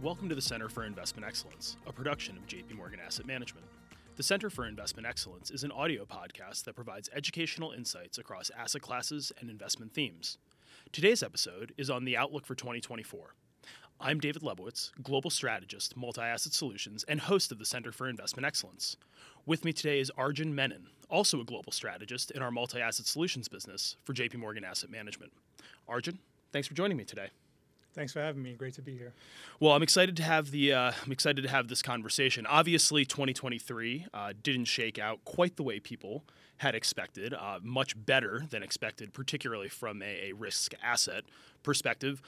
Welcome to the Center for Investment Excellence, a production of JP Morgan Asset Management. The Center for Investment Excellence is an audio podcast that provides educational insights across asset classes and investment themes. Today's episode is on the outlook for 2024. I'm David Lebovitz, global strategist, multi asset solutions, and host of the Center for Investment Excellence. With me today is Arjun Menon, also a global strategist in our multi asset solutions business for JP Morgan Asset Management. Arjun, thanks for joining me today. Thanks for having me. Great to be here. Well, I'm excited to have the uh, I'm excited to have this conversation. Obviously, 2023 uh, didn't shake out quite the way people had expected. Uh, much better than expected, particularly from a, a risk asset perspective.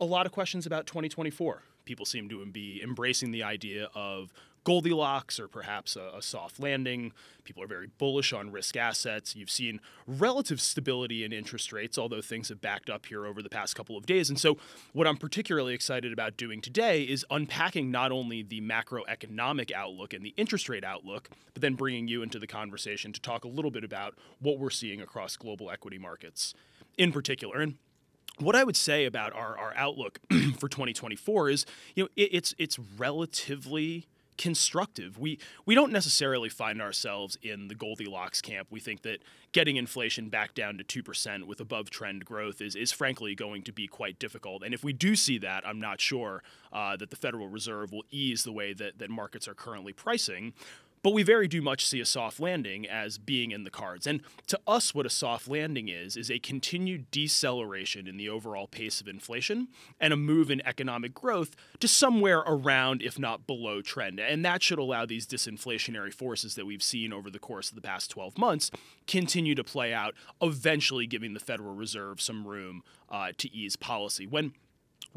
A lot of questions about 2024. People seem to be embracing the idea of Goldilocks or perhaps a, a, soft landing. People are very bullish on risk assets. You've seen relative stability in interest rates, although things have backed up here over the past couple of days. And so, what I'm particularly excited about doing today is unpacking not only the macroeconomic outlook and the interest rate outlook, but then bringing you into the conversation to talk a little bit about what we're seeing across global equity markets in particular. And what I would say about our, our outlook for 2024 is, you know, it, it's it's relatively constructive. We we don't necessarily find ourselves in the Goldilocks camp. We think that getting inflation back down to two percent with above trend growth is is frankly going to be quite difficult. And if we do see that, I'm not sure uh, that the Federal Reserve will ease the way that that markets are currently pricing. But we very do much see a soft landing as being in the cards. And to us, what a soft landing is, is a continued deceleration in the overall pace of inflation and a move in economic growth to somewhere around, if not below trend. And that should allow these disinflationary forces that we've seen over the course of the past 12 months continue to play out, eventually giving the Federal Reserve some room uh, to ease policy. When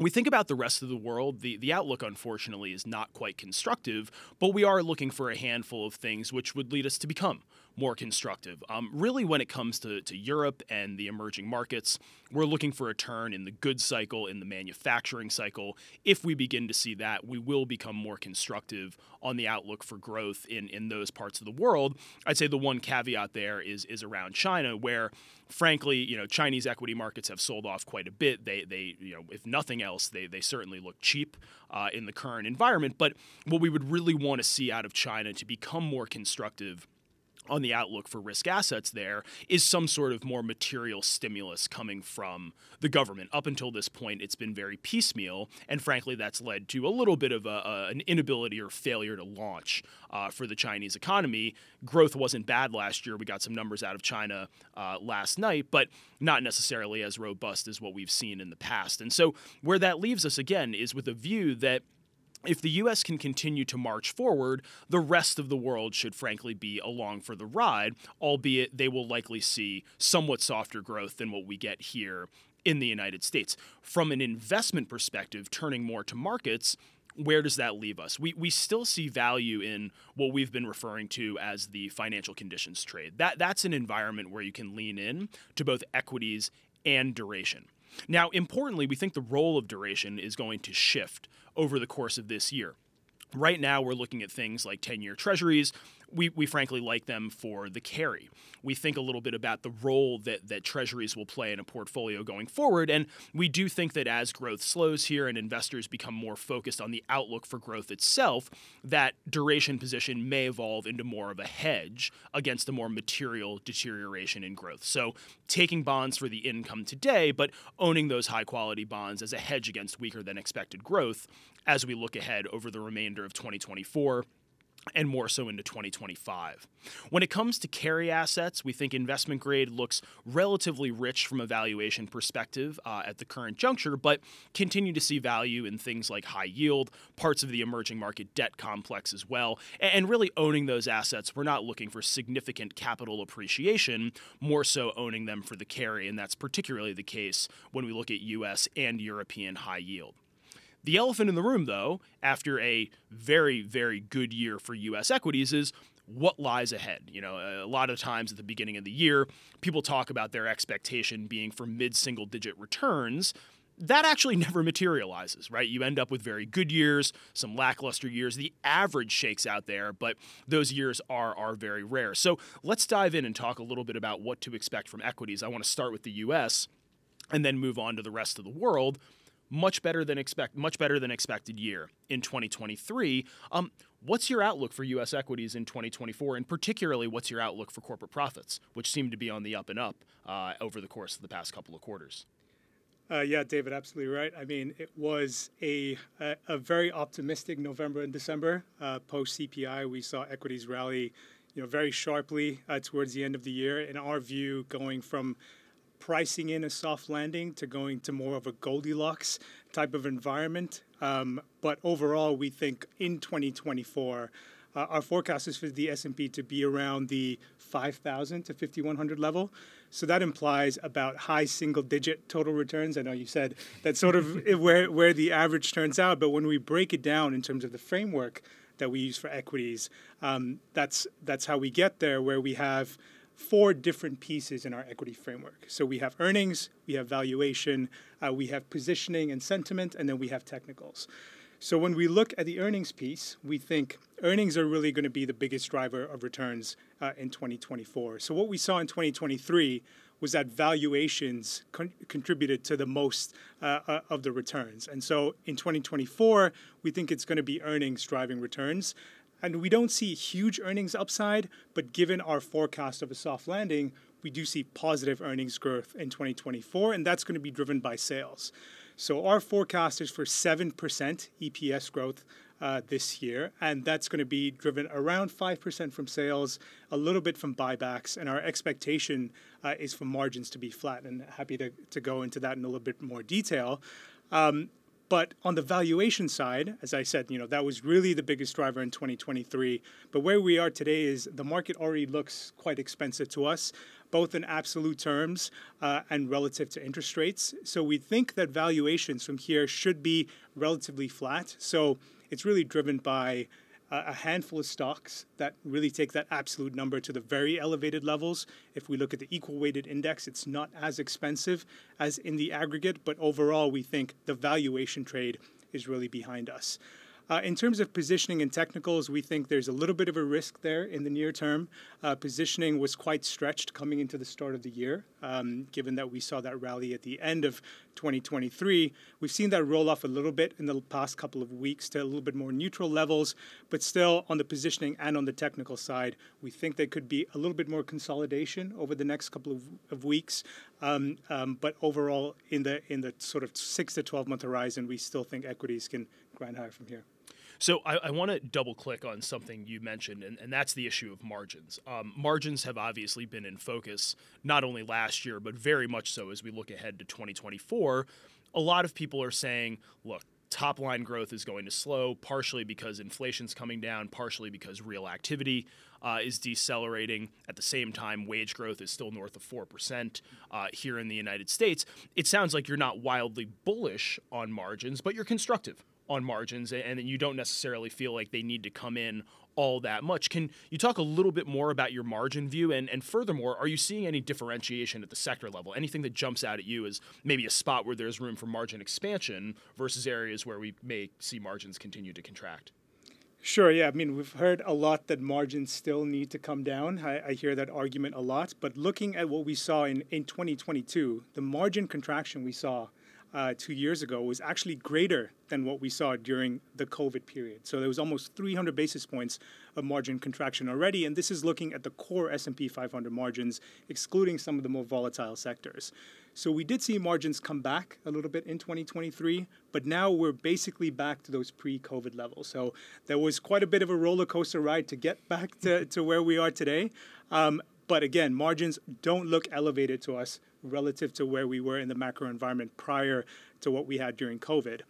we think about the rest of the world, the, the outlook, unfortunately, is not quite constructive, but we are looking for a handful of things which would lead us to become more constructive. Um, really, when it comes to, to Europe and the emerging markets, we're looking for a turn in the goods cycle, in the manufacturing cycle. If we begin to see that, we will become more constructive on the outlook for growth in, in those parts of the world. I'd say the one caveat there is, is around China, where frankly, you know, Chinese equity markets have sold off quite a bit. They, they you know, if nothing else, they, they certainly look cheap uh, in the current environment. But what we would really want to see out of China to become more constructive on the outlook for risk assets there is some sort of more material stimulus coming from the government. Up until this point, it's been very piecemeal, and frankly, that's led to a little bit of a, a, an inability or failure to launch uh, for the Chinese economy. Growth wasn't bad last year. We got some numbers out of China uh, last night, but not necessarily as robust as what we've seen in the past. And so, where that leaves us again is with a view that if the US can continue to march forward, the rest of the world should frankly be along for the ride, albeit they will likely see somewhat softer growth than what we get here in the United States. From an investment perspective, turning more to markets, where does that leave us? We, we still see value in what we've been referring to as the financial conditions trade. That, that's an environment where you can lean in to both equities and duration. Now, importantly, we think the role of duration is going to shift over the course of this year. Right now, we're looking at things like 10 year treasuries. We, we frankly like them for the carry. We think a little bit about the role that, that treasuries will play in a portfolio going forward. And we do think that as growth slows here and investors become more focused on the outlook for growth itself, that duration position may evolve into more of a hedge against a more material deterioration in growth. So taking bonds for the income today, but owning those high quality bonds as a hedge against weaker than expected growth as we look ahead over the remainder of 2024 and more so into 2025. When it comes to carry assets, we think investment grade looks relatively rich from a valuation perspective uh, at the current juncture, but continue to see value in things like high yield, parts of the emerging market debt complex as well. And really owning those assets, we're not looking for significant capital appreciation, more so owning them for the carry, and that's particularly the case when we look at US and European high yield. The elephant in the room, though, after a very, very good year for U.S. equities, is what lies ahead. You know, a lot of times at the beginning of the year, people talk about their expectation being for mid single digit returns. That actually never materializes, right? You end up with very good years, some lackluster years. The average shakes out there, but those years are are very rare. So let's dive in and talk a little bit about what to expect from equities. I want to start with the U.S. and then move on to the rest of the world much better than expect much better than expected year in 2023. Um, what's your outlook for U.S. equities in 2024, and particularly what's your outlook for corporate profits, which seem to be on the up and up uh, over the course of the past couple of quarters? Uh, yeah, David, absolutely right. I mean, it was a a, a very optimistic November and December. Uh, Post CPI, we saw equities rally, you know, very sharply uh, towards the end of the year. In our view, going from pricing in a soft landing to going to more of a Goldilocks type of environment. Um, but overall, we think in 2024, uh, our forecast is for the S&P to be around the 5,000 to 5,100 level. So that implies about high single-digit total returns. I know you said that's sort of where where the average turns out, but when we break it down in terms of the framework that we use for equities, um, that's that's how we get there, where we have four different pieces in our equity framework. So we have earnings, we have valuation, uh, we have positioning and sentiment, and then we have technicals. So when we look at the earnings piece, we think earnings are really going to be the biggest driver of returns uh, in 2024. So what we saw in 2023 was that valuations con- contributed to the most uh, uh, of the returns. And so in 2024, we think it's going to be earnings driving returns. And we don't see huge earnings upside, but given our forecast of a soft landing, we do see positive earnings growth in 2024, and that's going to be driven by sales. So our forecast is for 7% EPS growth uh, this year, and that's going to be driven around 5% from sales, a little bit from buybacks, and our expectation uh, is for margins to be flat. And happy to, to go into that in a little bit more detail. Um, but on the valuation side, as I said, you know, that was really the biggest driver in 2023. But where we are today is the market already looks quite expensive to us, both in absolute terms uh, and relative to interest rates. So we think that valuations from here should be relatively flat. So it's really driven by a handful of stocks that really take that absolute number to the very elevated levels. If we look at the equal weighted index, it's not as expensive as in the aggregate, but overall, we think the valuation trade is really behind us. Uh, in terms of positioning and technicals, we think there's a little bit of a risk there in the near term. Uh, positioning was quite stretched coming into the start of the year, um, given that we saw that rally at the end of 2023. We've seen that roll off a little bit in the past couple of weeks to a little bit more neutral levels, but still on the positioning and on the technical side, we think there could be a little bit more consolidation over the next couple of, of weeks. Um, um, but overall, in the in the sort of six to 12 month horizon, we still think equities can grind higher from here. So I, I want to double click on something you mentioned, and, and that's the issue of margins. Um, margins have obviously been in focus not only last year, but very much so as we look ahead to 2024. A lot of people are saying, look, top line growth is going to slow, partially because inflation's coming down, partially because real activity uh, is decelerating. At the same time, wage growth is still north of 4% uh, here in the United States. It sounds like you're not wildly bullish on margins, but you're constructive on margins, and then you don't necessarily feel like they need to come in all that much. Can you talk a little bit more about your margin view? And, and furthermore, are you seeing any differentiation at the sector level? Anything that jumps out at you as maybe a spot where there's room for margin expansion versus areas where we may see margins continue to contract? Sure, yeah. I mean, we've heard a lot that margins still need to come down. I, I, hear that argument a lot. But looking at what we saw in, in 2022, the margin contraction we saw uh, two years ago was actually greater than what we saw during the COVID period. So there was almost 300 basis points of margin contraction already, and this is looking at the core S&P 500 margins, excluding some of the more volatile sectors. So we did see margins come back a little bit in 2023, but now we're basically back to those pre-COVID levels. So there was quite a bit of a roller coaster ride to get back to, to where we are today. Um, but again, margins don't look elevated to us relative to where we were in the macro environment prior to what we had during COVID.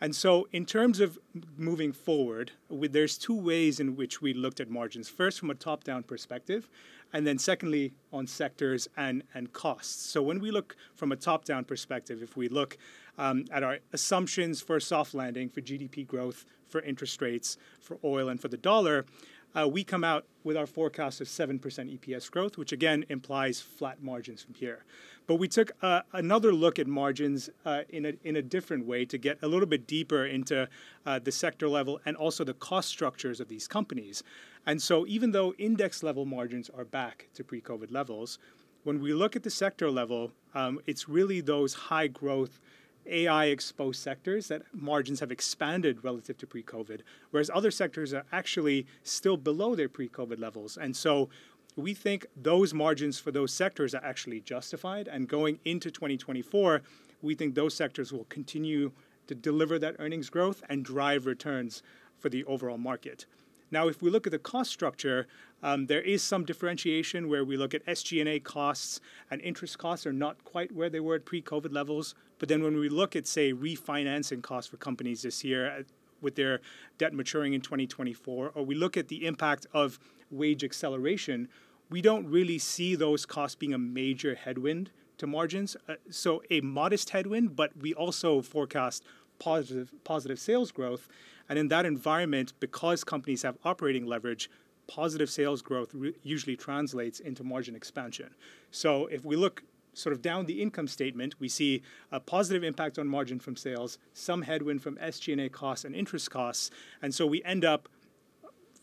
And so, in terms of moving forward, there's two ways in which we looked at margins. First, from a top down perspective, and then secondly, on sectors and, and costs. So, when we look from a top down perspective, if we look um, at our assumptions for soft landing, for GDP growth, for interest rates, for oil, and for the dollar, uh, we come out with our forecast of 7% EPS growth, which again implies flat margins from here. But we took uh, another look at margins uh, in, a, in a different way to get a little bit deeper into uh, the sector level and also the cost structures of these companies. And so, even though index level margins are back to pre COVID levels, when we look at the sector level, um, it's really those high growth AI exposed sectors that margins have expanded relative to pre COVID, whereas other sectors are actually still below their pre COVID levels. And so we think those margins for those sectors are actually justified. And going into 2024, we think those sectors will continue to deliver that earnings growth and drive returns for the overall market. Now, if we look at the cost structure, um, there is some differentiation where we look at SG&A costs and interest costs are not quite where they were at pre-COVID levels. But then when we look at, say, refinancing costs for companies this year uh, with their debt maturing in 2024, or we look at the impact of wage acceleration, we don't really see those costs being a major headwind to margins. Uh, so a modest headwind, but we also forecast positive positive sales growth. And in that environment, because companies have operating leverage, positive sales growth re- usually translates into margin expansion. So if we look sort of down the income statement, we see a positive impact on margin from sales, some headwind from SG&A costs and interest costs, and so we end up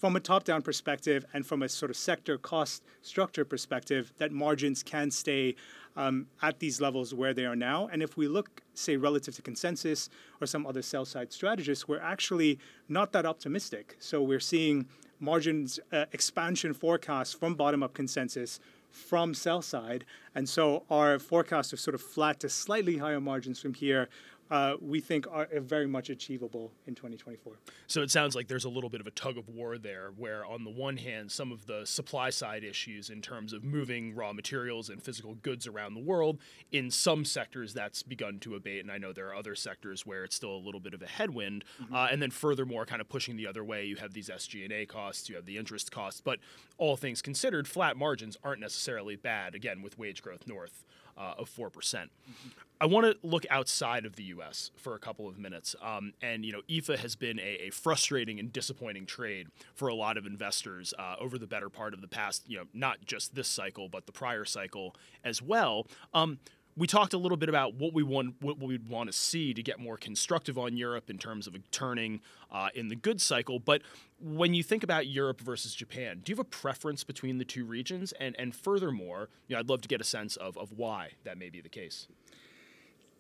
from a top-down perspective and from a sort of sector cost structure perspective that margins can stay um, at these levels where they are now. And if we look, say, relative to consensus or some other sell side strategists, we're actually not that optimistic. So we're seeing margins uh, expansion forecasts from bottom up consensus from sell side. And so our forecast of sort of flat to slightly higher margins from here uh, we think are very much achievable in 2024. So it sounds like there's a little bit of a tug of war there, where on the one hand, some of the supply side issues in terms of moving raw materials and physical goods around the world, in some sectors that's begun to abate, and I know there are other sectors where it's still a little bit of a headwind. Mm-hmm. Uh, and then furthermore, kind of pushing the other way, you have these SG&A costs, you have the interest costs, but all things considered, flat margins aren't necessarily bad. Again, with wage growth north uh, of 4%. percent I want to look outside of the U.S. for a couple of minutes. Um, and, you know, EAFE has been a, a, frustrating and disappointing trade for a lot of investors uh, over the better part of the past, you know, not just this cycle, but the prior cycle as well. Um, we talked a little bit about what we want, what we'd want to see to get more constructive on Europe in terms of turning uh, in the good cycle. But when you think about Europe versus Japan, do you have a preference between the two regions? And and furthermore, you know, I'd love to get a sense of of why that may be the case.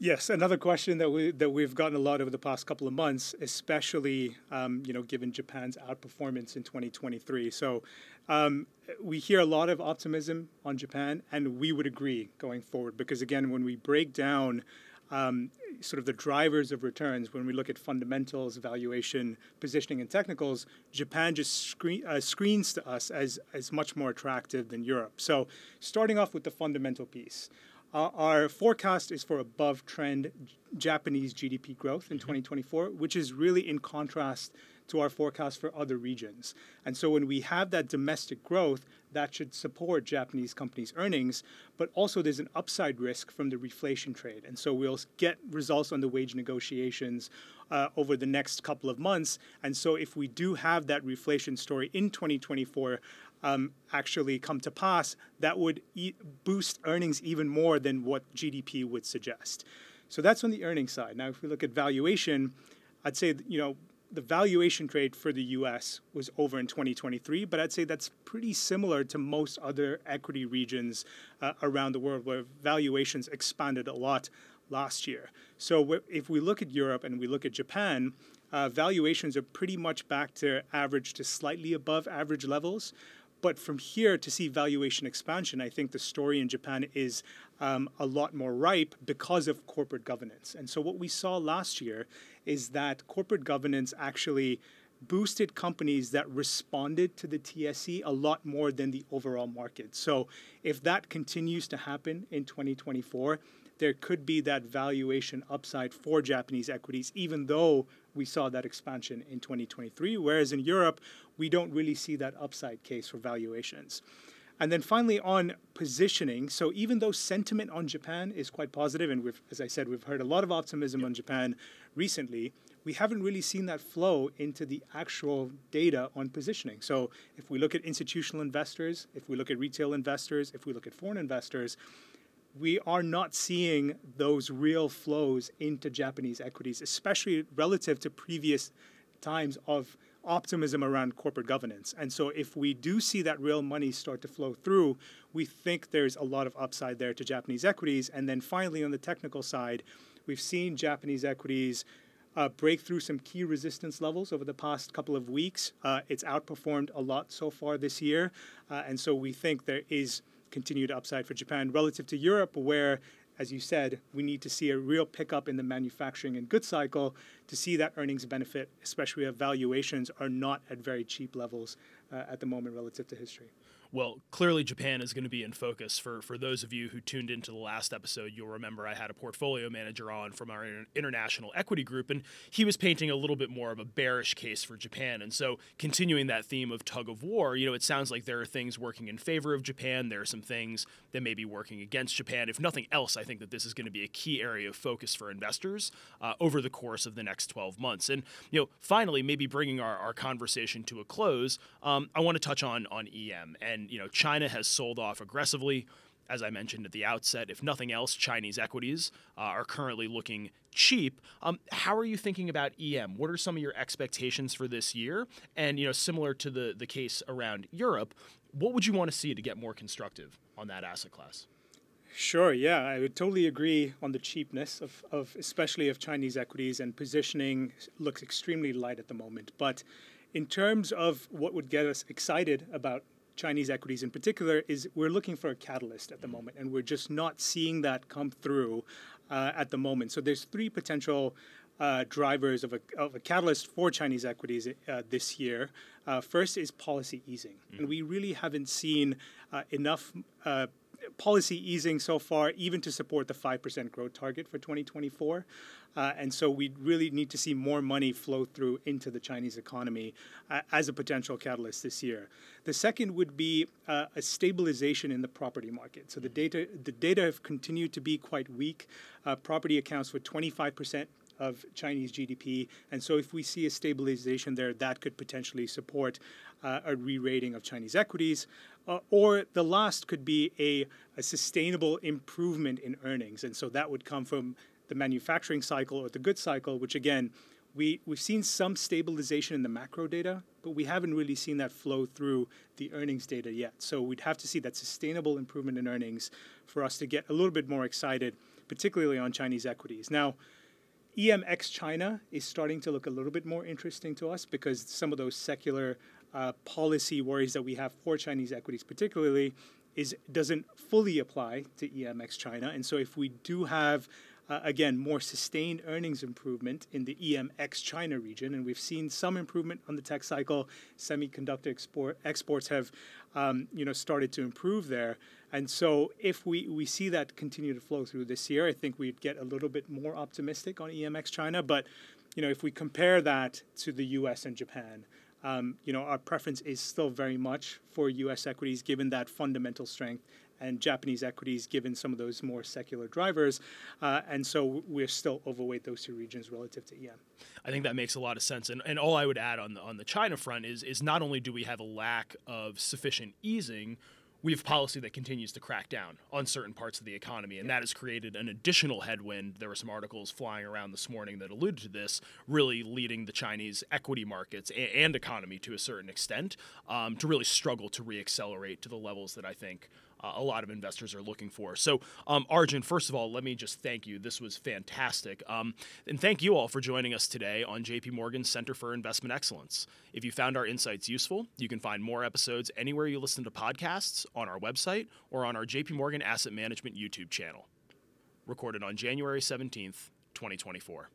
Yes, another question that we that we've gotten a lot over the past couple of months, especially um, you know given Japan's outperformance in 2023. So um, we hear a lot of optimism on Japan, and we would agree going forward because again, when we break down um, sort of the drivers of returns, when we look at fundamentals, valuation, positioning, and technicals, Japan just screen, uh, screens to us as as much more attractive than Europe. So starting off with the fundamental piece. Uh, our forecast is for above trend Japanese GDP growth in 2024, which is really in contrast to our forecast for other regions. And so when we have that domestic growth, that should support Japanese companies' earnings, but also there's an upside risk from the reflation trade. And so we'll get results on the wage negotiations uh, over the next couple of months. And so if we do have that reflation story in 2024, um, actually come to pass, that would e- boost earnings even more than what GDP would suggest. So that's on the earnings side. Now, if we look at valuation, I'd say you know the valuation trade for the U.S. was over in 2023, but I'd say that's pretty similar to most other equity regions uh, around the world, where valuations expanded a lot last year. So if we look at Europe and we look at Japan, uh, valuations are pretty much back to average to slightly above average levels. But from here to see valuation expansion, I think the story in Japan is um, a lot more ripe because of corporate governance. And so what we saw last year is that corporate governance actually boosted companies that responded to the TSE a lot more than the overall market. So if that continues to happen in 2024, there could be that valuation upside for Japanese equities, even though we saw that expansion in 2023. Whereas in Europe, we don't really see that upside case for valuations. And then finally on positioning, so even though sentiment on Japan is quite positive, and we've, as I said, we've heard a lot of optimism on Japan recently, we haven't really seen that flow into the actual data on positioning. So if we look at institutional investors, if we look at retail investors, if we look at foreign investors, we are not seeing those real flows into Japanese equities, especially relative to previous times of optimism around corporate governance. And so, if we do see that real money start to flow through, we think there's a lot of upside there to Japanese equities. And then finally, on the technical side, we've seen Japanese equities uh, break through some key resistance levels over the past couple of weeks. Uh, it's outperformed a lot so far this year. Uh, and so, we think there is continued upside for Japan relative to Europe, where as you said, we need to see a real pickup in the manufacturing and goods cycle to see that earnings benefit, especially if valuations are not at very cheap levels uh, at the moment relative to history. Well, clearly Japan is going to be in focus for for those of you who tuned into the last episode. You'll remember I had a portfolio manager on from our international equity group, and he was painting a little bit more of a bearish case for Japan. And so, continuing that theme of tug of war, you know, it sounds like there are things working in favor of Japan. There are some things that may be working against Japan. If nothing else, I think that this is going to be a key area of focus for investors uh, over the course of the next 12 months. And you know, finally, maybe bringing our, our conversation to a close, um, I want to touch on on EM and you know, China has sold off aggressively. As I mentioned at the outset, if nothing else, Chinese equities uh, are currently looking cheap. Um, how are you thinking about EM? What are some of your expectations for this year? And you know, similar to the the case around Europe, what would you want to see to get more constructive on that asset class? Sure, yeah, I would totally agree on the cheapness of, of especially of Chinese equities and positioning looks extremely light at the moment. But in terms of what would get us excited about Chinese equities in particular is we're looking for a catalyst at the moment, and we're just not seeing that come through uh, at the moment. So there's three potential uh, drivers of a, of a catalyst for Chinese equities uh, this year. Uh, first is policy easing, mm. and we really haven't seen uh, enough uh, policy easing so far, even to support the 5% growth target for 2024. Uh, and so we really need to see more money flow through into the Chinese economy uh, as a potential catalyst this year. The second would be uh, a stabilization in the property market. So the data, the data have continued to be quite weak. Uh, property accounts for 25 percent of Chinese GDP. And so, if we see a stabilization there, that could potentially support uh, a re rating of Chinese equities. Uh, or the last could be a, a sustainable improvement in earnings. And so, that would come from the manufacturing cycle or the goods cycle, which again, we, we've seen some stabilization in the macro data, but we haven't really seen that flow through the earnings data yet. So we'd have to see that sustainable improvement in earnings for us to get a little bit more excited, particularly on Chinese equities. Now, EM ex China is starting to look a little bit more interesting to us because some of those secular uh, policy worries that we have for Chinese equities, particularly, is doesn't fully apply to EM ex China. And so, if we do have uh, again, more sustained earnings improvement in the EM ex China region, and we've seen some improvement on the tech cycle. Semiconductor export, exports have, um, you know, started to improve there. And so, if we, we see that continue to flow through this year, I think we'd get a little bit more optimistic on EM ex China. But, you know, if we compare that to the U.S. and Japan, um, you know, our preference is still very much for U.S. equities, given that fundamental strength, and Japanese equities, given some of those more secular drivers. Uh, and so we're still overweight those two regions relative to EM. I think that makes a lot of sense. And, and all I would add on the, on the China front is, is not only do we have a lack of sufficient easing, we have policy that continues to crack down on certain parts of the economy, and that has created an additional headwind. There were some articles flying around this morning that alluded to this, really leading the Chinese equity markets and, economy to a certain extent um, to really struggle to reaccelerate to the levels that I think uh, a lot of investors are looking for. So, um, Arjun, first of all, let me just thank you. This was fantastic. Um, and thank you all for joining us today on JP Morgan's Center for Investment Excellence. If you found our insights useful, you can find more episodes anywhere you listen to podcasts, on our website, or on our JP Morgan Asset Management YouTube channel. Recorded on January 17th, 2024.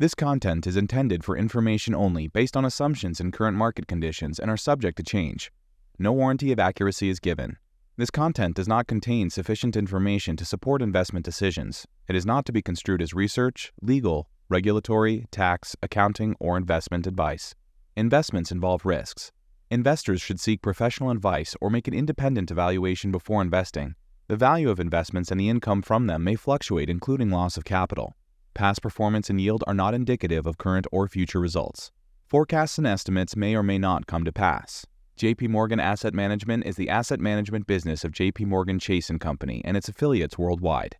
This content is intended for information only based on assumptions and current market conditions and are subject to change. No warranty of accuracy is given. This content does not contain sufficient information to support investment decisions. It is not to be construed as research, legal, regulatory, tax, accounting, or investment advice. Investments involve risks. Investors should seek professional advice or make an independent evaluation before investing. The value of investments and the income from them may fluctuate, including loss of capital. Past performance and yield are not indicative of current or future results. Forecasts and estimates may or may not come to pass. JP Morgan Asset Management is the asset management business of JP Morgan Chase & Company and its affiliates worldwide.